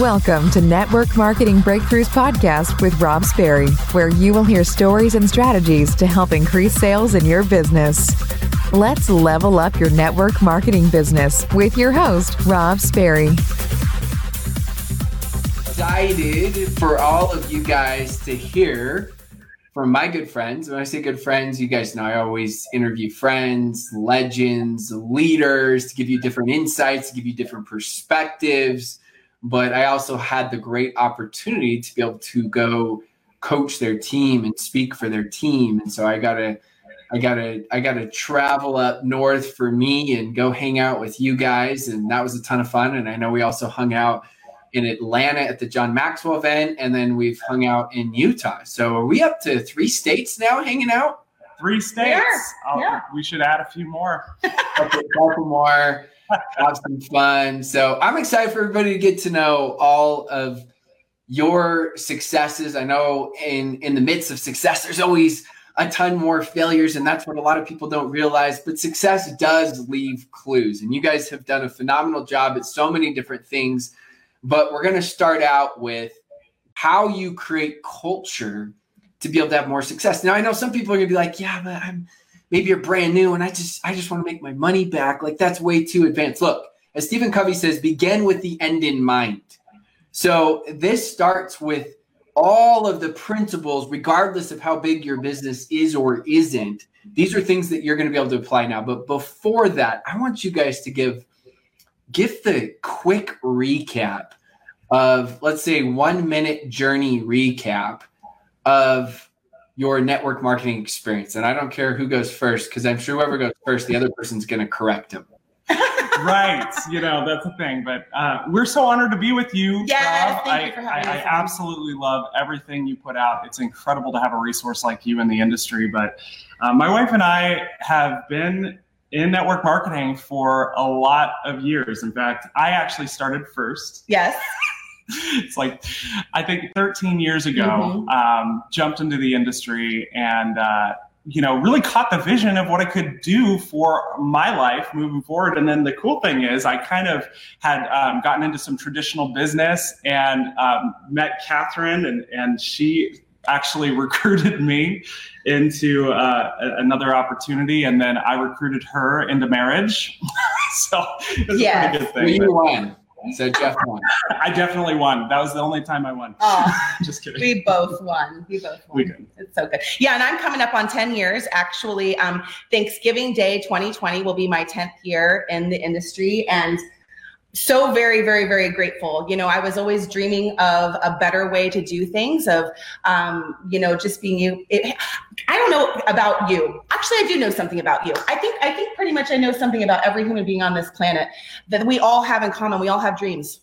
Welcome to Network Marketing Breakthroughs Podcast with Rob Sperry, where you will hear stories and strategies to help increase sales in your business. Let's level up your network marketing business with your host, Rob Sperry. Excited for all of you guys to hear from my good friends. When I say good friends, you guys know I always interview friends, legends, leaders to give you different insights, to give you different perspectives but I also had the great opportunity to be able to go coach their team and speak for their team. And so I gotta, I gotta, I gotta travel up north for me and go hang out with you guys. And that was a ton of fun. And I know we also hung out in Atlanta at the John Maxwell event, and then we've hung out in Utah. So are we up to three states now hanging out? Three states. Oh, yeah. We should add a few more. a couple more have some fun. So I'm excited for everybody to get to know all of your successes. I know in in the midst of success, there's always a ton more failures, and that's what a lot of people don't realize. But success does leave clues, and you guys have done a phenomenal job at so many different things. But we're going to start out with how you create culture to be able to have more success. Now, I know some people are going to be like, "Yeah, but I'm." Maybe you're brand new and I just I just want to make my money back. Like that's way too advanced. Look, as Stephen Covey says, begin with the end in mind. So this starts with all of the principles, regardless of how big your business is or isn't. These are things that you're going to be able to apply now. But before that, I want you guys to give give the quick recap of let's say one minute journey recap of your network marketing experience. And I don't care who goes first because I'm sure whoever goes first, the other person's going to correct him. right. You know, that's the thing. But uh, we're so honored to be with you. Yes, Rob. thank I, you for having I, I absolutely love everything you put out. It's incredible to have a resource like you in the industry. But uh, my wife and I have been in network marketing for a lot of years. In fact, I actually started first. Yes. it's like I think 13 years ago, mm-hmm. um, jumped into the industry and uh, you know really caught the vision of what I could do for my life moving forward. And then the cool thing is, I kind of had um, gotten into some traditional business and um, met Catherine, and and she actually recruited me into uh, another opportunity, and then I recruited her into marriage. so it's yeah. a pretty good thing. Well, you won. So Jeff won. I definitely won. That was the only time I won. Oh, just kidding. We both won. We both won. We did. It's so good. Yeah, and I'm coming up on 10 years. Actually, um, Thanksgiving Day 2020 will be my 10th year in the industry, and so very very very grateful. You know i was always dreaming of a better way to do things of um, you know just being you i don't know about you. Actually i do know something about you. I think i think pretty much i know something about every human being on this planet that we all have in common. We all have dreams.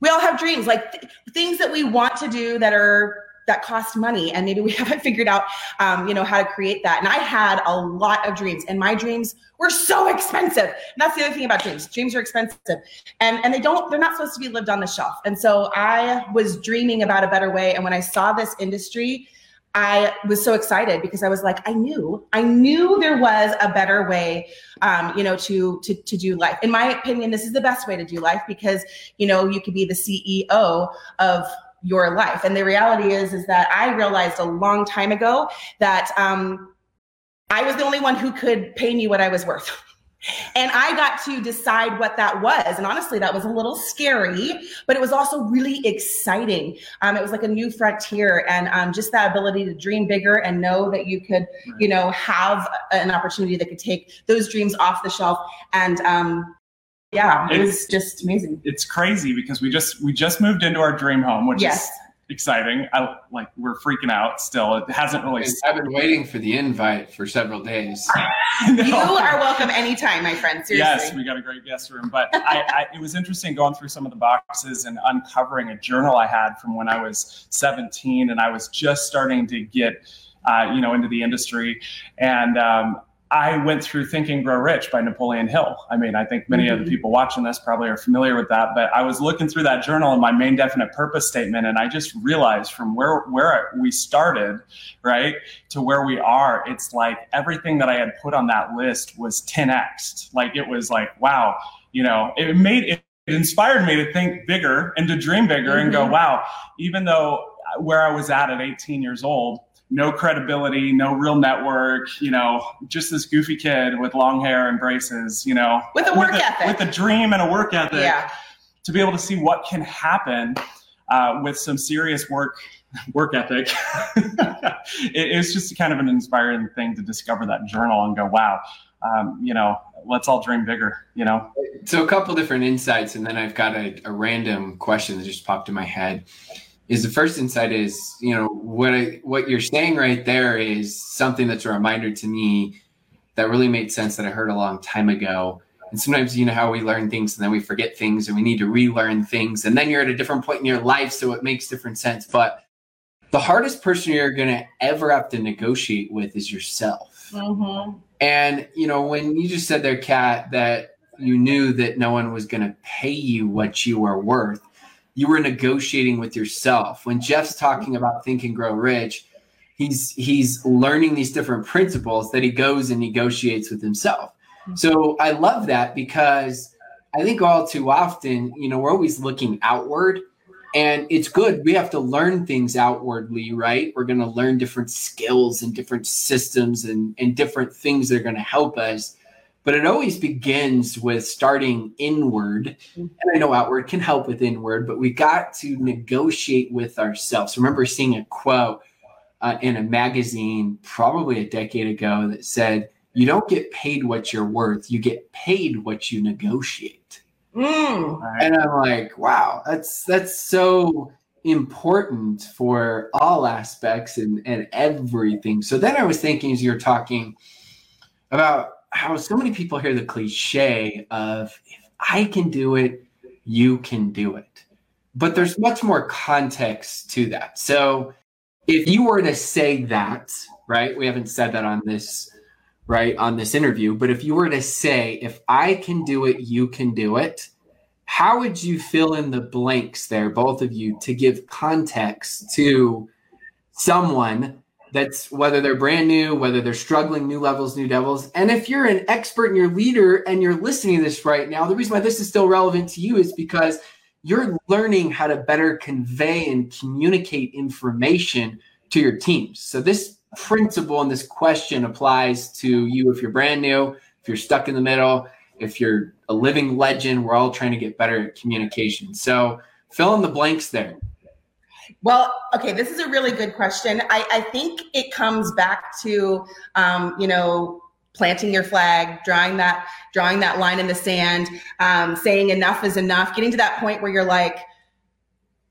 We all have dreams like th- things that we want to do that are that cost money and maybe we haven't figured out um, you know how to create that. And i had a lot of dreams and my dreams were so expensive. And that's the other thing about dreams. Dreams are expensive. And and they don't they're not supposed to be lived on the shelf. And so i was dreaming about a better way. And when i saw this industry I was so excited because I was like, I knew, I knew there was a better way, um, you know, to to to do life. In my opinion, this is the best way to do life because you know you could be the CEO of your life. And the reality is, is that I realized a long time ago that um, I was the only one who could pay me what I was worth. And I got to decide what that was. And honestly, that was a little scary, but it was also really exciting. Um, it was like a new frontier and um, just that ability to dream bigger and know that you could, you know, have an opportunity that could take those dreams off the shelf and um, yeah, it was just amazing. It's crazy because we just we just moved into our dream home, which yes. is exciting. I like we're freaking out still. It hasn't really. I've been waiting for the invite for several days. no. You are welcome anytime, my friend. Seriously. Yes, we got a great guest room. But I, I, it was interesting going through some of the boxes and uncovering a journal I had from when I was 17, and I was just starting to get. Uh, you know, into the industry, and um, I went through Think and Grow Rich by Napoleon Hill. I mean, I think many mm-hmm. of the mm-hmm. people watching this probably are familiar with that, but I was looking through that journal and my main definite purpose statement, and I just realized from where where we started, right, to where we are, it's like everything that I had put on that list was 10x. Like it was like, wow, you know, it made it inspired me to think bigger and to dream bigger mm-hmm. and go, mm-hmm. wow, even though where I was at at 18 years old, no credibility, no real network, you know, just this goofy kid with long hair and braces, you know, with a work with a, ethic, with a dream and a work ethic, yeah. to be able to see what can happen uh, with some serious work work ethic. it, it's just kind of an inspiring thing to discover that journal and go, wow, um, you know, let's all dream bigger, you know? So, a couple different insights, and then I've got a, a random question that just popped in my head. Is the first insight is, you know, what I, what you're saying right there is something that's a reminder to me that really made sense that I heard a long time ago. And sometimes, you know, how we learn things and then we forget things and we need to relearn things. And then you're at a different point in your life, so it makes different sense. But the hardest person you're going to ever have to negotiate with is yourself. Mm-hmm. And, you know, when you just said there, Kat, that you knew that no one was going to pay you what you were worth, you were negotiating with yourself. When Jeff's talking about think and grow rich, he's he's learning these different principles that he goes and negotiates with himself. Mm-hmm. So I love that because I think all too often, you know, we're always looking outward and it's good we have to learn things outwardly right we're going to learn different skills and different systems and, and different things that are going to help us but it always begins with starting inward. And i know outward can help with inward but we got to negotiate with ourselves. Remember seeing a quote uh, in a magazine probably a decade ago that said you don't get paid what you're worth you get paid what you negotiate. Mm. And I'm like, wow, that's that's so important for all aspects and, and everything. So then I was thinking as you're talking about how so many people hear the cliche of if I can do it, you can do it. But there's much more context to that. So if you were to say that, right? We haven't said that on this right, on this interview. But if you were to say, if I can do it, you can do it, how would you fill in the blanks there, both of you, to give context to someone that's whether they're brand new, whether they're struggling, new levels, new devils. And if you're an expert and you're leader and you're listening to this right now, the reason why this is still relevant to you is because you're learning how to better convey and communicate information to your teams. So this principle and this question applies to you if you're brand new, if you're stuck in the middle, if you're a living legend, we're all trying to get better at communication. So fill in the blanks there. Well, okay, this is a really good question. I, I think it comes back to, um, you know, planting your flag, drawing that, drawing that line in the sand, um, saying enough is enough, getting to that point where you're like,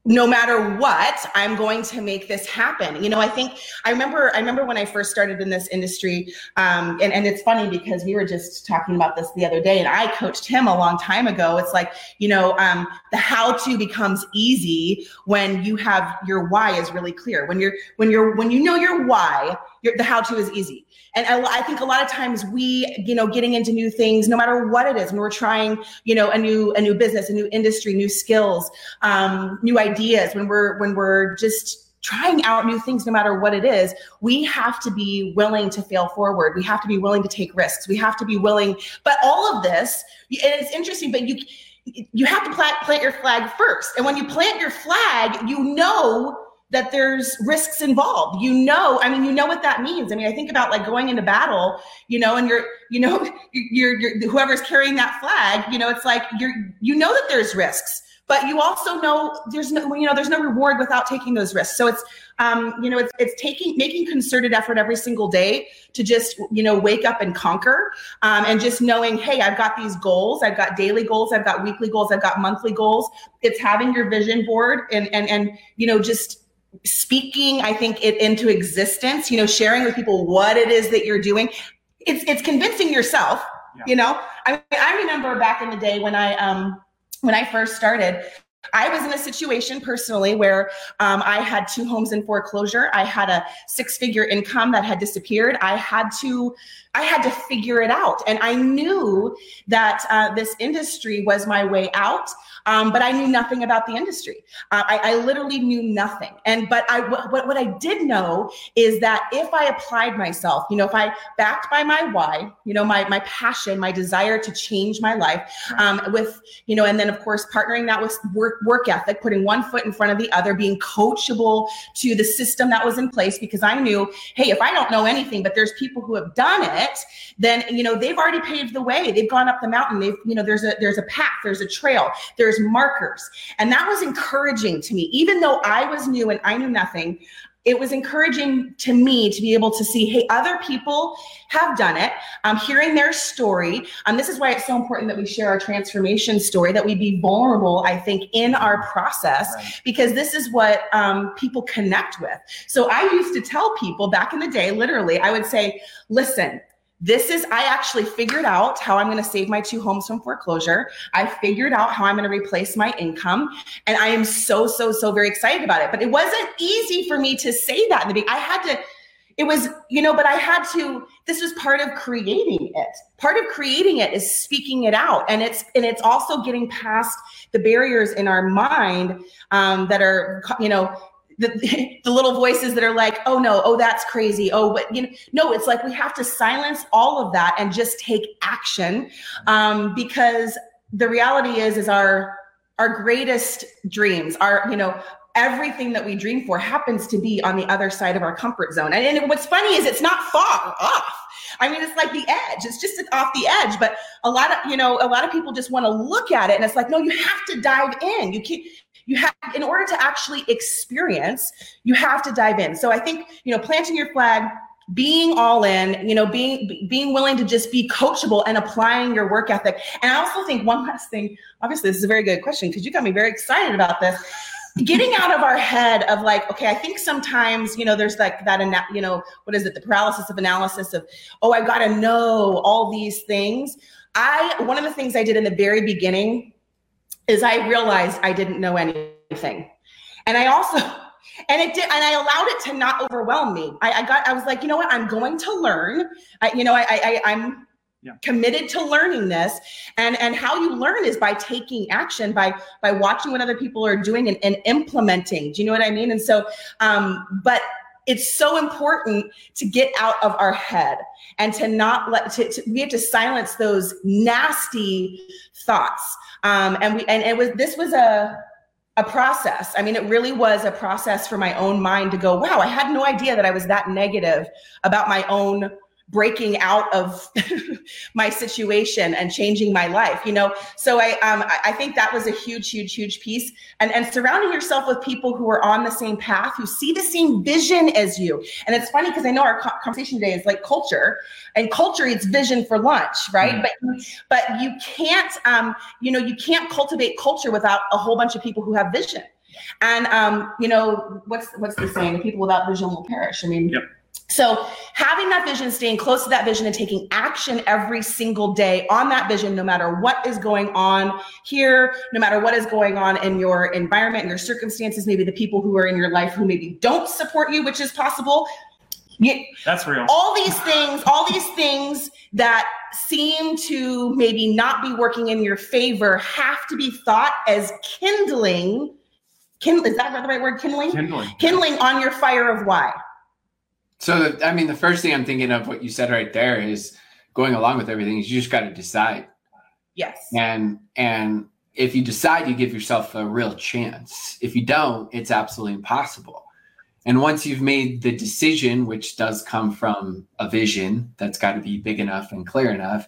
no matter what i'm going to make this happen. You know i think i remember i remember when i first started in this industry um, and, and it's funny because we were just talking about this the other day and i coached him a long time ago. It's like you know um, the how to becomes easy when you have your why is really clear. When you're when you're when you know your why the how to is easy. And I, I, think a lot of times we, you know, getting into new things, no matter what it is, when we're trying, you know, a new a new business, a new industry, new skills, um, new ideas, when we're when we're just trying out new things no matter what it is we have to be willing to fail forward. We have to be willing to take risks. We have to be willing but all of this and it's interesting but you you have to plant, plant your flag first. And when you plant your flag you know that there's risks involved. You know, I mean, you know what that means. I mean, I think about like going into battle, you know, and you're, you know, you're, you're whoever's carrying that flag, you know, it's like you're, you know that there's risks, but you also know there's no, you know, there's no reward without taking those risks. So it's, um, you know, it's, it's taking, making concerted effort every single day to just, you know, wake up and conquer, um, and just knowing, hey, I've got these goals. I've got daily goals. I've got weekly goals. I've got monthly goals. It's having your vision board and, and, and, you know, just, speaking i think it into existence you know sharing with people what it is that you're doing it's it's convincing yourself yeah. you know I, I remember back in the day when i um when i first started I was in a situation personally where um, I had two homes in foreclosure. I had a six figure income that had disappeared. I had to I had to figure it out. And I knew that uh, this industry was my way out, um, but I knew nothing about the industry. Uh, I, I, literally knew nothing. And but I what, what I did know is that if I applied myself, you know, if I backed by my why, you know, my my passion, my desire to change my life, um, with you know, and then of course partnering that with work work ethic, putting one foot in front of the other, being coachable to the system that was in place, because I knew, hey, if I don't know anything, but there's people who have done it it, then you know they've already paved the way. They've gone up the mountain. They've you know there's a there's a path, there's a trail, there's markers, and that was encouraging to me. Even though I was new and I knew nothing, it was encouraging to me to be able to see, hey, other people have done it. I'm hearing their story. Um, this is why it's so important that we share our transformation story, that we be vulnerable, I think, in our process, right. because this is what um, people connect with. So I used to tell people back in the day, literally, I would say, listen, this is i actually figured out how i'm going to save my two homes from foreclosure. I figured out how i'm going to replace my income and i am so so so very excited about it. But it wasn't easy for me to say that in the beginning i had to it was you know but i had to this was part of creating it. Part of creating it is speaking it out and it's and it's also getting past the barriers in our mind um, that are you know the, the little voices that are like, oh no, oh that's crazy, oh but you know, no, it's like we have to silence all of that and just take action, um, because the reality is is our our greatest dreams, our you know everything that we dream for happens to be on the other side of our comfort zone. And, and what's funny is it's not far off. I mean, it's like the edge. It's just off the edge. But a lot of, you know, a lot of people just want to look at it and it's like, no, you have to dive in. You can't, you have in order to actually experience you have to dive in. So i think you know planting your flag being all in you know being being willing to just be coachable and applying your work ethic. And i also think one last thing obviously this is a very good question because you got me very excited about this. Getting out of our head of like okay i think sometimes you know there's like that you know what is it the paralysis of analysis of oh I've got to know all these things. I one of the things i did in the very beginning is I realized I didn't know anything. And I also, and it did, and I allowed it to not overwhelm me. I, I got, I was like, you know what, I'm going to learn. I, you know, I, I, I'm yeah. committed to learning this and and how you learn is by taking action by by watching what other people are doing and, and implementing do you know what i mean and so um but it's so important to get out of our head and to not let to, to, we have to silence those nasty thoughts. Um, and we and it was this was a a process. I mean it really was a process for my own mind to go wow i had no idea that i was that negative about my own breaking out of my situation and changing my life you know? So i um i think that was a huge huge huge piece. And and surrounding yourself with people who are on the same path who see the same vision as you. And it's funny because i know our conversation today is like culture and culture eats vision for lunch right? Mm. But but you can't um you know you can't cultivate culture without a whole bunch of people who have vision. And um you know what's what's the saying? The people without vision will perish. I mean yep so, having that vision, staying close to that vision, and taking action every single day on that vision, no matter what is going on here, no matter what is going on in your environment and your circumstances, maybe the people who are in your life who maybe don't support you, which is possible. That's real. All these things, all these things that seem to maybe not be working in your favor have to be thought as kindling. Kindle, is that the right word? Kindling? Kindling. Kindling on your fire of why? So, I mean, the first thing I'm thinking of what you said right there is going along with everything is you just got to decide. Yes. And and if you decide, you give yourself a real chance. If you don't, it's absolutely impossible. And once you've made the decision, which does come from a vision that's got to be big enough and clear enough,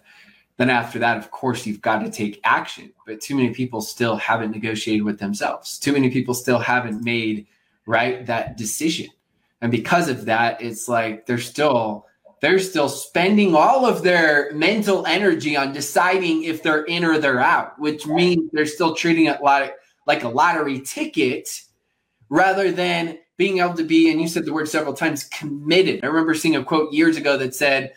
then after that, of course, you've got to take action. But too many people still haven't negotiated with themselves. Too many people still haven't made right that decision and because of that it's like they're still they're still spending all of their mental energy on deciding if they're in or they're out which means they're still treating it like, like a lottery ticket rather than being able to be and you said the word several times committed. I remember seeing a quote years ago that said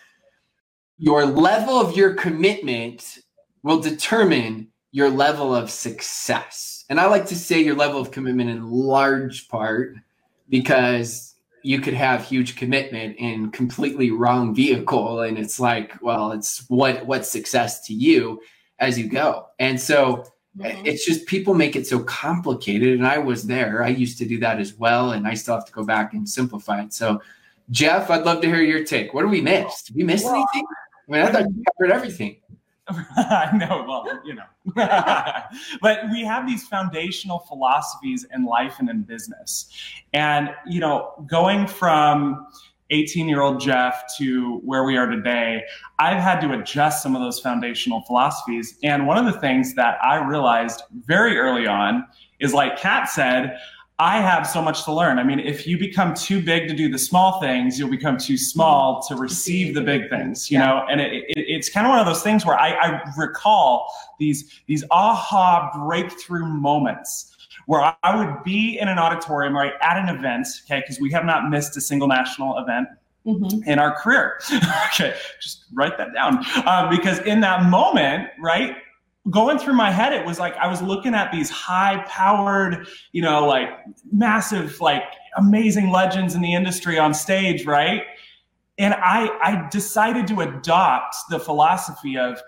your level of your commitment will determine your level of success. And I like to say your level of commitment in large part because you could have huge commitment in completely wrong vehicle and it's like well it's what what's success to you as you go. And so mm-hmm. it's just people make it so complicated and i was there. I used to do that as well and i still have to go back and simplify it. So jeff i'd love to hear your take. What do we miss we miss well, anything? I mean i thought you covered everything I know, well, you know. but we have these foundational philosophies in life and in business. And, you know, going from 18 year old Jeff to where we are today, I've had to adjust some of those foundational philosophies. And one of the things that I realized very early on is like Kat said, I have so much to learn. I mean, if you become too big to do the small things, you'll become too small to receive the big things, you know? And it, it, it's kind of one of those things where I, I recall these, these aha breakthrough moments where I, I would be in an auditorium, right, at an event, okay, because we have not missed a single national event Mm-hmm. in our career. okay, just write that down. Um, because in that moment, right, going through my head, it was like I was looking at these high powered, you know, like massive, like amazing legends in the industry on stage, right? And I, I decided to adopt the philosophy of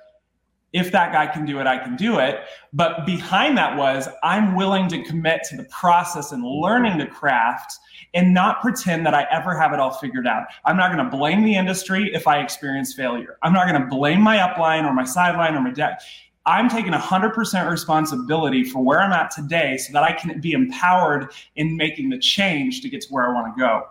if that guy can do it, I can do it. But behind that was I'm willing to commit to the process and learning the craft and not pretend that I ever have it all figured out. I'm not going to blame the industry if I experience failure. I'm not going to blame my upline or my sideline or my deck. I'm taking 100% responsibility for where I'm at today so that I can be empowered in making the change to get to where I want to go.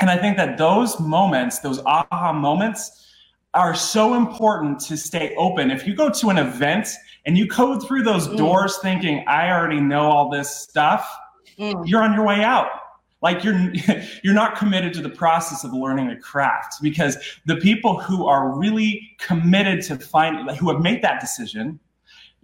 And I think that those moments, those aha moments, are so important to stay open. If you go to an event and you code through those mm. doors thinking, I already know all this stuff, mm. you're on your way out like you're you're not committed to the process of learning a craft because the people who are really committed to find who have made that decision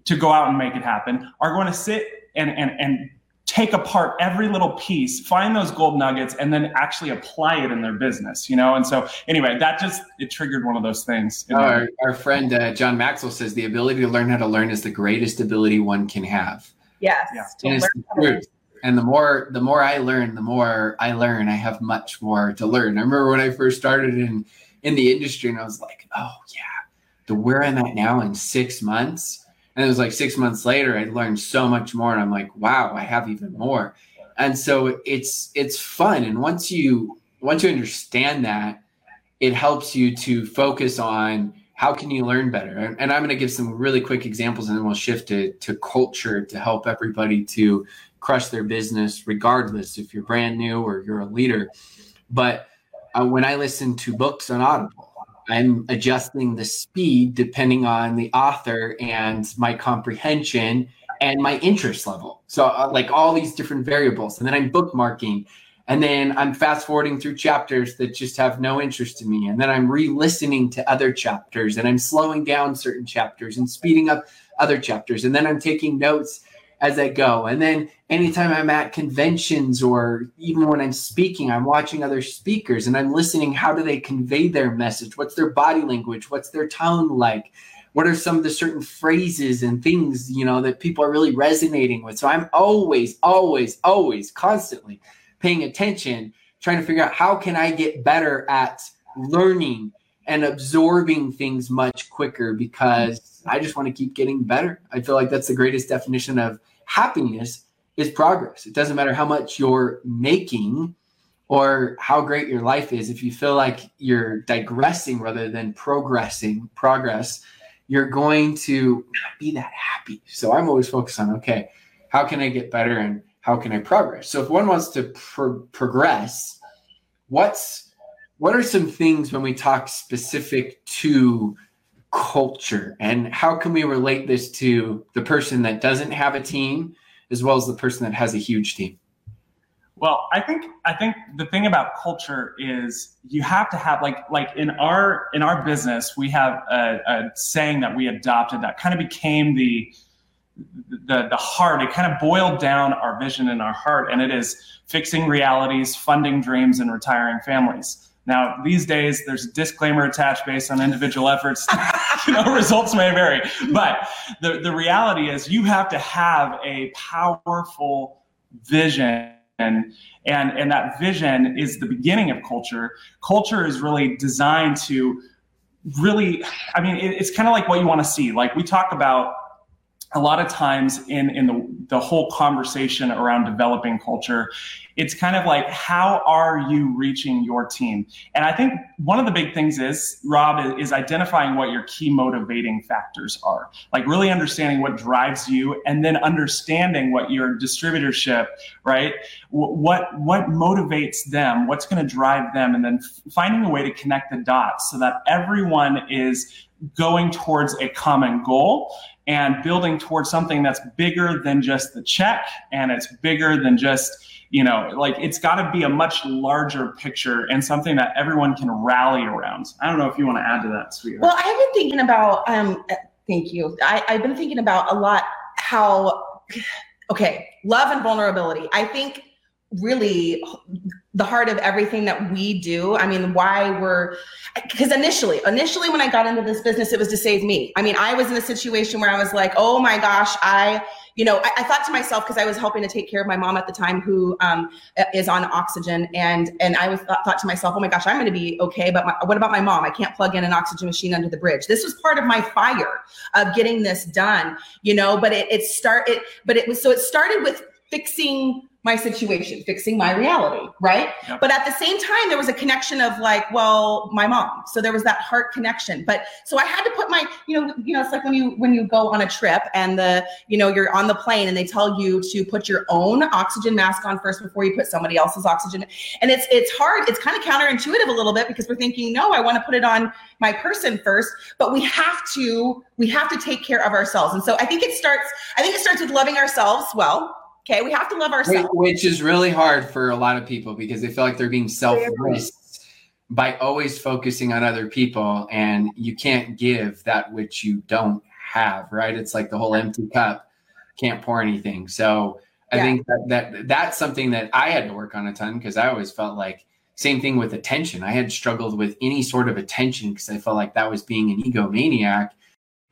to go out and make it happen are going to sit and, and, and take apart every little piece, find those gold nuggets, and then actually apply it in their business, you know? And so anyway, that just, it triggered one of those things. Our, our friend, uh, John Maxwell says the ability to learn how to learn is the greatest ability one can have. Yes. Yeah. And, the and the more, the more I learn, the more I learn, I have much more to learn. I remember when I first started in, in the industry and I was like, oh yeah, the where I'm at now in six months, and it was like six months later, I learned so much more, and I'm like, wow, I have even more. And so it's it's fun, and once you once you understand that, it helps you to focus on how can you learn better. And, I'm going to give some really quick examples, and then we'll shift to to culture to help everybody to crush their business, regardless if you're brand new or you're a leader. But uh, when I listen to books on Audible I'm adjusting the speed depending on the author and my comprehension and my interest level. So, uh, like all these different variables. And then I'm bookmarking. And then I'm fast forwarding through chapters that just have no interest to me. And then I'm re listening to other chapters and I'm slowing down certain chapters and speeding up other chapters. And then I'm taking notes as I go. And then anytime I'm at conventions or even when I'm speaking, I'm watching other speakers and I'm listening. How do they convey their message? What's their body language? What's their tone like? What are some of the certain phrases and things, you know, that people are really resonating with? So I'm always, always, always constantly paying attention, trying to figure out how can I get better at learning and absorbing things much quicker because I just want to keep getting better. I feel like that's the greatest definition of happiness is progress. It doesn't matter how much you're making or how great your life is. If you feel like you're digressing rather than progressing, progress, you're going to be that happy. So I'm always focused on okay, how can I get better and how can I progress? So if one wants to pro- progress, what's what are some things when we talk specific to culture and how can we relate this to the person that doesn't have a team as well as the person that has a huge team? Well i think i think the thing about culture is you have to have like like in our in our business we have a, a saying that we adopted that kind of became the the the heart. It kind of boiled down our vision in our heart and it is fixing realities funding dreams and retiring families Now, these days, there's a disclaimer attached based on individual efforts. you know, results may vary. But the, the reality is you have to have a powerful vision and and that vision is the beginning of culture culture is really designed to really i mean it, it's kind of like what you want to see like we talk about a lot of times in in the, the whole conversation around developing culture it's kind of like how are you reaching your team? And i think one of the big things is rob is identifying what your key motivating factors are. Like really understanding what drives you and then understanding what your distributorship right what what motivates them what's going to drive them and then finding a way to connect the dots so that everyone is going towards a common goal and building towards something that's bigger than just the check and it's bigger than just you know like it's got to be a much larger picture and something that everyone can rally around. I don't know if you want to add to that sweetheart. Well i've been thinking about um thank you. I, i've been thinking about a lot how okay love and vulnerability. I think really the heart of everything that we do. I mean, why we're because initially, initially when I got into this business, it was to save me. I mean, I was in a situation where I was like, oh my gosh, I, you know, I, I thought to myself because I was helping to take care of my mom at the time who um, is on oxygen, and and I was thought, thought to myself, oh my gosh, I'm going to be okay, but my, what about my mom? I can't plug in an oxygen machine under the bridge. This was part of my fire of getting this done, you know. But it it start it, but it was so it started with fixing my situation, fixing my reality, right? Yep. But at the same time, there was a connection of like, well, my mom. So there was that heart connection. But so I had to put my, you know, you know, it's like when you when you go on a trip and the, you know, you're on the plane and they tell you to put your own oxygen mask on first before you put somebody else's oxygen. And it's it's hard. It's kind of counterintuitive a little bit because we're thinking, no, I want to put it on my person first. But we have to we have to take care of ourselves. And so I think it starts. I think it starts with loving ourselves well Okay, we have to love ourselves. Which is really hard for a lot of people because they feel like they're being selfless by always focusing on other people and you can't give that which you don't have, right? It's like the whole empty cup can't pour anything. So I yeah. think that, that that's something that I had to work on a ton because I always felt like same thing with attention. I had struggled with any sort of attention because I felt like that was being an egomaniac.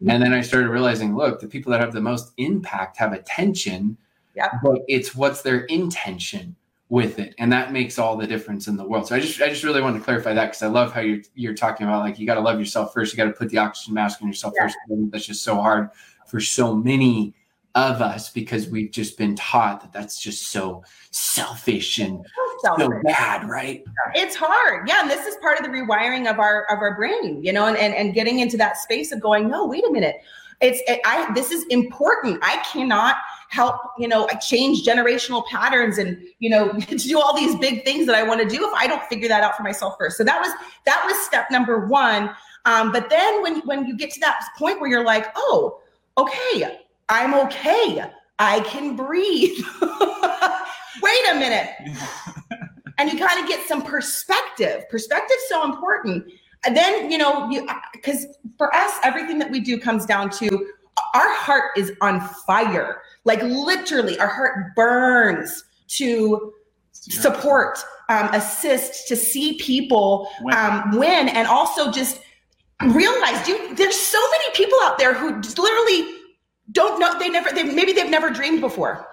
And then I started realizing, look, the people that have the most impact have attention yeah. But it's what's their intention with it, and that makes all the difference in the world. So I just I just really want to clarify that because I love how you're you're talking about like you got to love yourself first. You got to put the oxygen mask on yourself yeah. first. That's just so hard for so many of us because we've just been taught that that's just so selfish and selfish. so bad, right? It's hard. Yeah. And this is part of the rewiring of our of our brain, you know, and, and, and getting into that space of going, no, wait a minute. It's it, I this is important. I cannot help you know change generational patterns and you know to do all these big things that i want to do if i don't figure that out for myself first. So that was that was step number one. Um, but then when when you get to that point where you're like oh okay i'm okay. I can breathe. Wait a minute. And you kind of get some perspective. Perspective's so important. And then you know you because for us everything that we do comes down to our heart is on fire like literally, our heart burns to support, um, assist, to see people win. Um, win, and also just realize, dude, there's so many people out there who literally don't know. They never, they maybe they've never dreamed before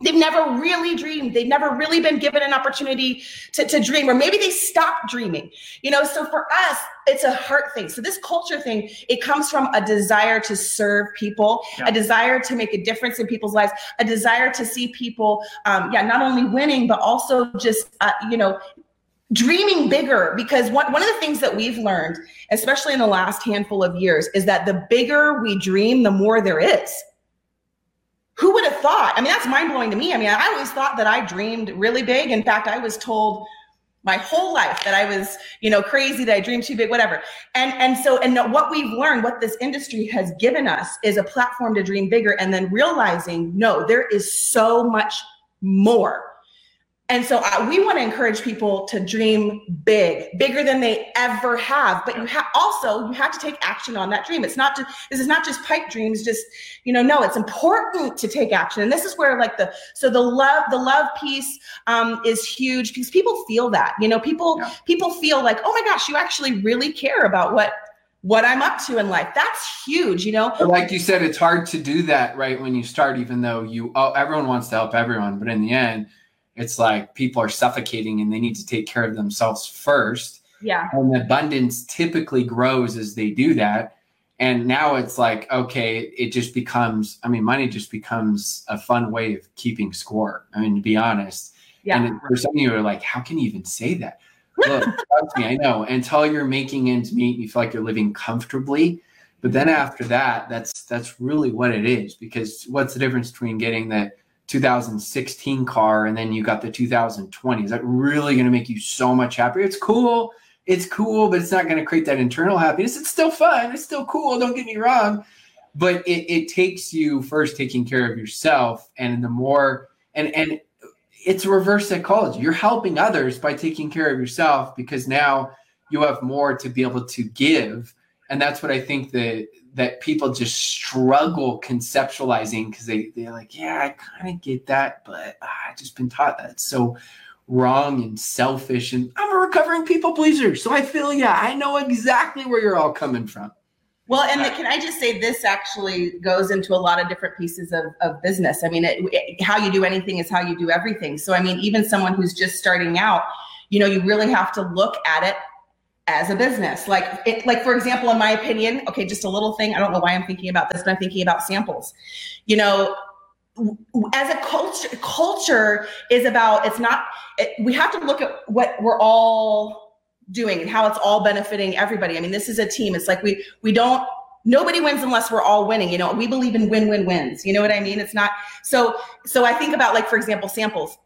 they've never really dreamed. They've never really been given an opportunity to, to dream or maybe they stopped dreaming. You know so for us it's a heart thing. So this culture thing it comes from a desire to serve people yeah. a desire to make a difference in people's lives a desire to see people um, yeah not only winning but also just uh, you know dreaming bigger. Because one, one of the things that we've learned especially in the last handful of years is that the bigger we dream the more there is who would have thought? I mean, that's mind blowing to me. I mean, I always thought that I dreamed really big. In fact, I was told my whole life that I was, you know, crazy, that I dreamed too big, whatever. And and so and what we've learned, what this industry has given us is a platform to dream bigger and then realizing, no, there is so much more. And so uh, we want to encourage people to dream big, bigger than they ever have. But you have also you have to take action on that dream. It's not just this is not just pipe dreams. Just you know, no, it's important to take action. And this is where like the so the love the love piece um, is huge because people feel that. You know, people yeah. people feel like oh my gosh, you actually really care about what what I'm up to in life. That's huge, you know. Like you said, it's hard to do that right when you start, even though you oh, everyone wants to help everyone, but in the end it's like people are suffocating and they need to take care of themselves first. Yeah. And abundance typically grows as they do that. And now it's like, okay, it just becomes, I mean, money just becomes a fun way of keeping score. I mean, to be honest. Yeah. And for some of you are like, how can you even say that? Look, trust me, I know. Until you're making ends meet, you feel like you're living comfortably. But then mm-hmm. after that, that's that's really what it is. Because what's the difference between getting the 2016 car and then you got the 2020 is that really going to make you so much happier? It's cool. It's cool but it's not going to create that internal happiness. It's still fun. It's still cool. Don't get me wrong. But it, it takes you first taking care of yourself and the more and and it's reverse psychology. You're helping others by taking care of yourself because now you have more to be able to give and that's what i think that that people just struggle conceptualizing because they they're like, yeah, I kind of get that, but ah, I just been taught that so wrong and selfish, and I'm a recovering people pleaser, so I feel yeah, I know exactly where you're all coming from. Well, and the, can I just say this actually goes into a lot of different pieces of, of business. I mean, it, it, how you do anything is how you do everything. So, I mean, even someone who's just starting out, you know, you really have to look at it as a business. Like, it, like for example, in my opinion, okay, just a little thing. I don't know why I'm thinking about this, but I'm thinking about samples. You know, as a culture, culture is about. It's not. It, we have to look at what we're all doing and how it's all benefiting everybody. I mean, this is a team. It's like we we don't. Nobody wins unless we're all winning. You know, we believe in win-win wins. You know what I mean? It's not so. So I think about like, for example, samples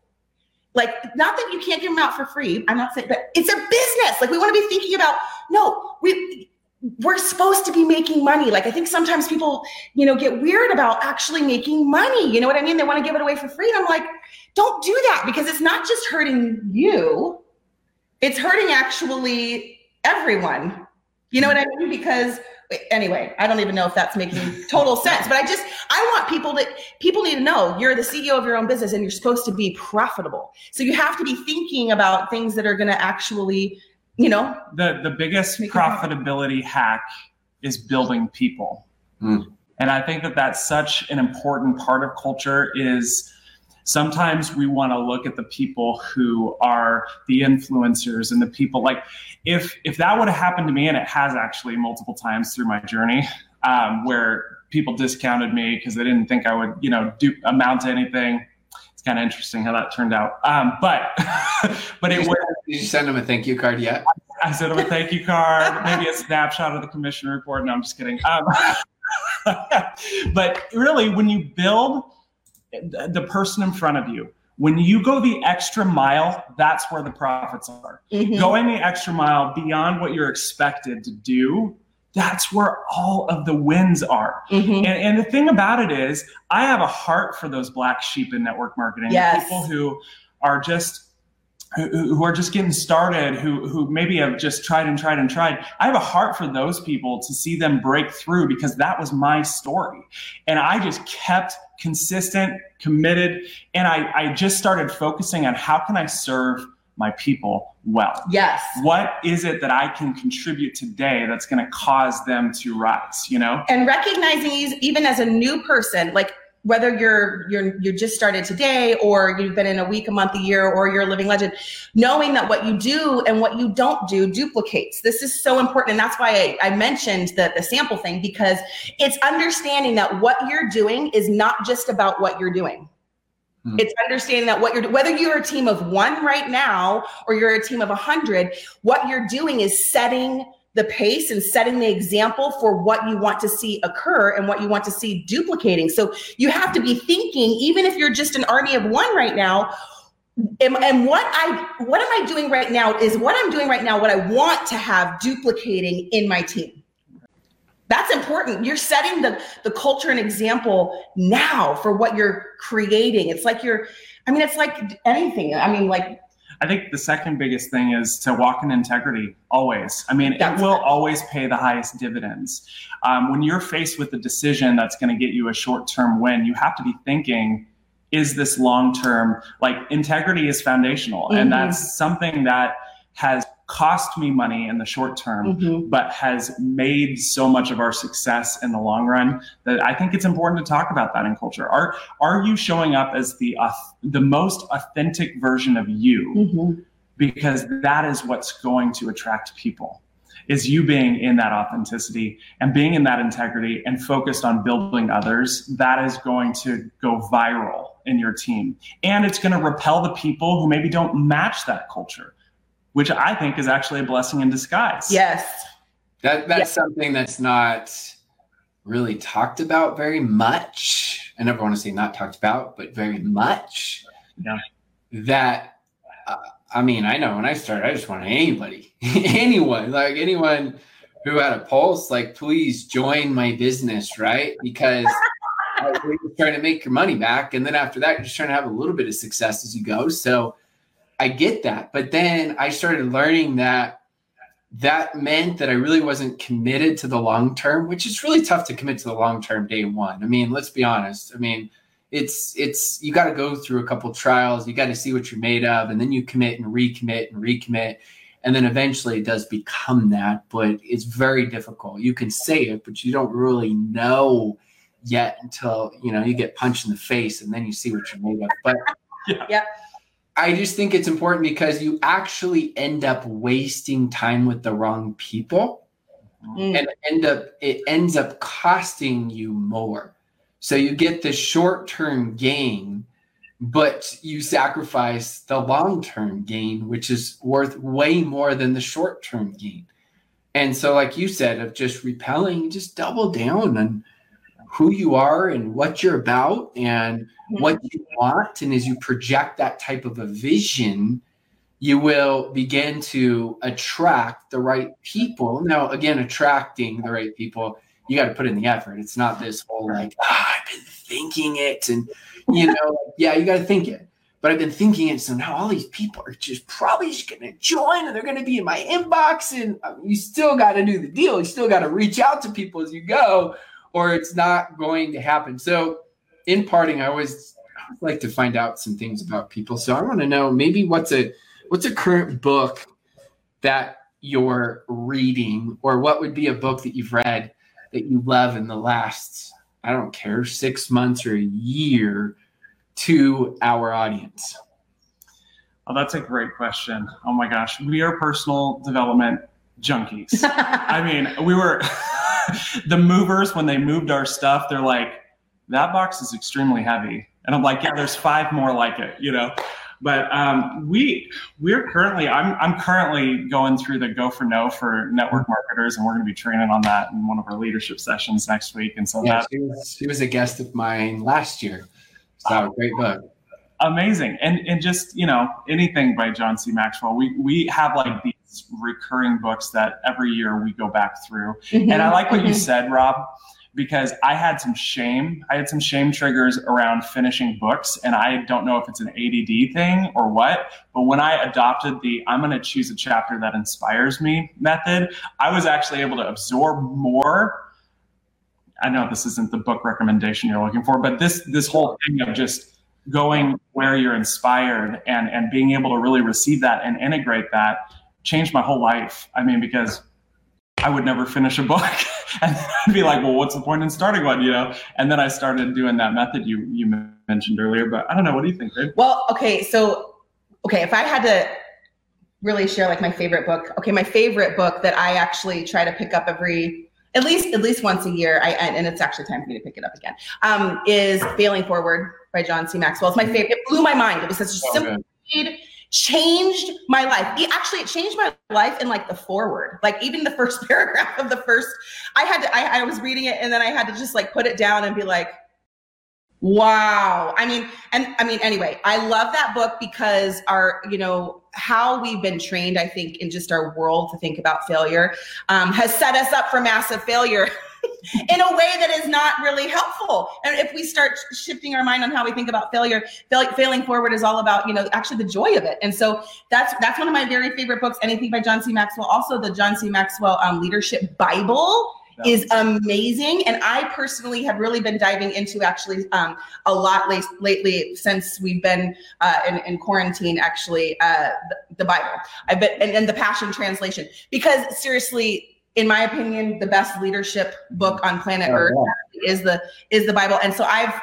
like, not that you can't give them out for free. I'm not saying, but it's a business. Like, we want to be thinking about, no, we, we're supposed to be making money. Like, I think sometimes people, you know, get weird about actually making money. You know what I mean? They want to give it away for free. And I'm like, don't do that because it's not just hurting you, it's hurting actually everyone. You know what I mean? Because anyway, I don't even know if that's making total sense, but I just I want people to people need to know you're the CEO of your own business and you're supposed to be profitable. So you have to be thinking about things that are going to actually, you know, the the biggest profitability hack is building people. Mm. And I think that that's such an important part of culture is sometimes we want to look at the people who are the influencers and the people like if if that would have happened to me and it has actually multiple times through my journey um, where people discounted me because they didn't think i would you know do amount to anything it's kind of interesting how that turned out. Um, but but it was did you send them a thank you card yet? I sent them a thank you card maybe a snapshot of the commission report no i'm just kidding. Um, but really when you build the person in front of you. When you go the extra mile, that's where the profits are. Mm-hmm. Going the extra mile beyond what you're expected to do, that's where all of the wins are. Mm-hmm. And, and, the thing about it is, I have a heart for those black sheep in network marketing. Yes. People who are just who, are just getting started, who who maybe have just tried and tried and tried. I have a heart for those people to see them break through because that was my story, and I just kept consistent, committed, and I, I just started focusing on how can I serve my people well. Yes. What is it that I can contribute today that's going to cause them to rise, you know? And recognizing even as a new person, like whether you're you're you just started today or you've been in a week a month a year or you're a living legend knowing that what you do and what you don't do duplicates. This is so important. And that's why i, I mentioned the, the sample thing because it's understanding that what you're doing is not just about what you're doing. Hmm. it's understanding that what you're whether you're a team of one right now or you're a team of a hundred what you're doing is setting the pace and setting the example for what you want to see occur and what you want to see duplicating. So you have to be thinking, even if you're just an army of one right now, and, and what I what am I doing right now is what I'm doing right now, what I want to have duplicating in my team. that's important you're setting the the culture and example now for what you're creating it's like you're i mean it's like anything i mean like I think the second biggest thing is to walk in integrity always. I mean, That's it will it. always pay the highest dividends. Um, when you're faced with a decision that's going to get you a short term win, you have to be thinking, is this long term? Like, integrity is foundational. Mhm. And that's something that has cost me money in the short term, Mhm. but has made so much of our success in the long run that I think it's important to talk about that in culture. Are are you showing up as the auth- the most authentic version of you? Mhm. Because that is what's going to attract people. Is you being in that authenticity and being in that integrity and focused on building others, that is going to go viral in your team. And it's going to repel the people who maybe don't match that culture, which I think is actually a blessing in disguise. yes That that's something that's not really talked about very much. I never want to say not talked about, but very much. Yeah. That uh, I mean, I know when I started, I just wanted anybody, anyone, like anyone who had a pulse, like please join my business, right? Because we're trying to make your money back, and then after that, you're just trying to have a little bit of success as you go. So I get that, but then I started learning that that meant that I really wasn't committed to the long term, which is really tough to commit to the long term day one. I mean, let's be honest. I mean, it's it's you got to go through a couple trials, you got to see what you're made of, and then you commit and recommit and recommit, and then eventually it does become that. But it's very difficult. You can say it, but you don't really know yet until you know you get punched in the face, and then you see what you're made of. But I just think it's important because you actually end up wasting time with the wrong people Mm. and end up it ends up costing you more. So you get the short-term gain, but you sacrifice the long-term gain, which is worth way more than the short-term gain. And so, like you said, of just repelling, just double down on who you are and what you're about and what you want. And as you project that type of a vision, you will begin to attract the right people. Now, again, attracting the right people, you got to put in the effort. It's not this whole like, ah, I've been thinking it. And, you know, yeah, you got to think it. But I've been thinking it. So now all these people are just probably just going to join and they're going to be in my inbox. And um, you still got to do the deal. You still got to reach out to people as you go, or it's not going to happen. So, in parting, I always like to find out some things about people. So I want to know maybe what's a what's a current book that you're reading, or what would be a book that you've read that you love in the last I don't care six months or a year to our audience. Oh, that's a great question. Oh my gosh. We are personal development junkies. I mean, we were the movers when they moved our stuff, they're like, that box is extremely heavy. And I'm like, yeah, there's five more like it, you know. But um, we we're currently I'm I'm currently going through the Go for No for network marketers, and we're going to be training on that in one of our leadership sessions next week. And so Yeah, that's she was, she was a guest of mine last year. So great book. Amazing. And and just you know anything by John C. Maxwell. We we have like these recurring books that every year we go back through. Mm-hmm. And I like what you said, Rob, because I had some shame. I had some shame triggers around finishing books, and I don't know if it's an ADD thing or what. But when I adopted the I'm going to choose a chapter that inspires me method, I was actually able to absorb more. I know this isn't the book recommendation you're looking for, but this this whole thing of just going where you're inspired and and being able to really receive that and integrate that changed my whole life. I mean, because I would never finish a book. and be like, well, what's the point in starting one, you know? And then I started doing that method you you mentioned earlier. But I don't know. What do you think? Well, okay, so okay, if I had to really share like my favorite book, okay, my favorite book that I actually try to pick up every at least at least once a year, I and and it's actually time for me to pick it up again. Um, is Failing Forward by John C. Maxwell. It's my favorite. It blew my mind. It was such a So simple read, changed my life. It, actually, it changed my life in like the forward, like even the first paragraph of the first. I had to. I, I was reading it and then I had to just like put it down and be like, Wow. I mean, and I mean, anyway, I love that book because our, you know, how we've been trained, I think, in just our world to think about failure um, has set us up for massive failure in a way that is not really helpful. And if we start shifting our mind on how we think about failure, fail, failing forward is all about, you know, actually the joy of it. And so that's that's one of my very favorite books. Anything by John C. Maxwell. Also, the John C. Maxwell um, Leadership Bible is amazing. And I personally have really been diving into actually um, a lot late, lately since we've been uh, in, in, quarantine, actually, uh, the, the, Bible. I've been, and, and the Passion Translation, because seriously, in my opinion, the best leadership book on planet oh, Earth yeah. is the is the Bible. And so I've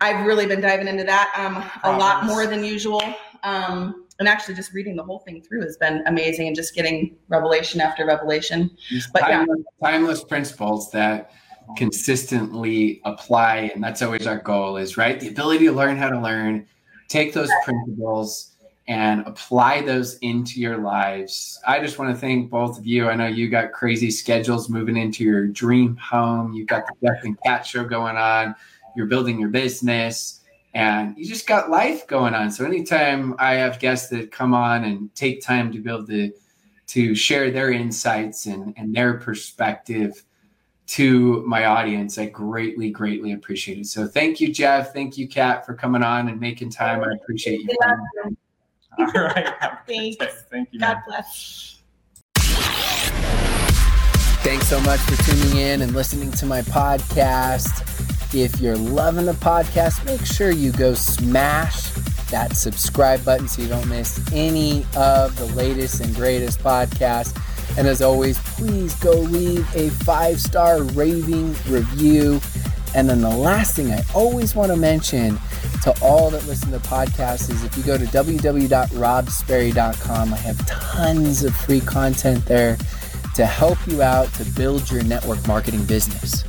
I've really been diving into that um, a lot more than usual. Um, and actually just reading the whole thing through has been amazing and just getting revelation after revelation. These but timeless, yeah. timeless principles that consistently apply. And that's always our goal is right. The ability to learn how to learn, take those principles and apply those into your lives. I just want to thank both of you. I know you got crazy schedules moving into your dream home. You've got the Jeff and Cat show going on. You're building your business and you just got life going on. So anytime I have guests that come on and take time to able to to share their insights and, and their perspective to my audience, I greatly, greatly appreciate it. So thank you, Jeff. Thank you, Kat, for coming on and making time. I appreciate you. All right. Thanks. Thank you. God man. bless. Thanks so much for tuning in and listening to my podcast. If you're loving the podcast, make sure you go smash that subscribe button so you don't miss any of the latest and greatest podcasts. And as always, please go leave a five star raving review. And then the last thing I always want to mention to all that listen to podcasts is if you go to www.robsperry.com, I have tons of free content there to help you out to build your network marketing business.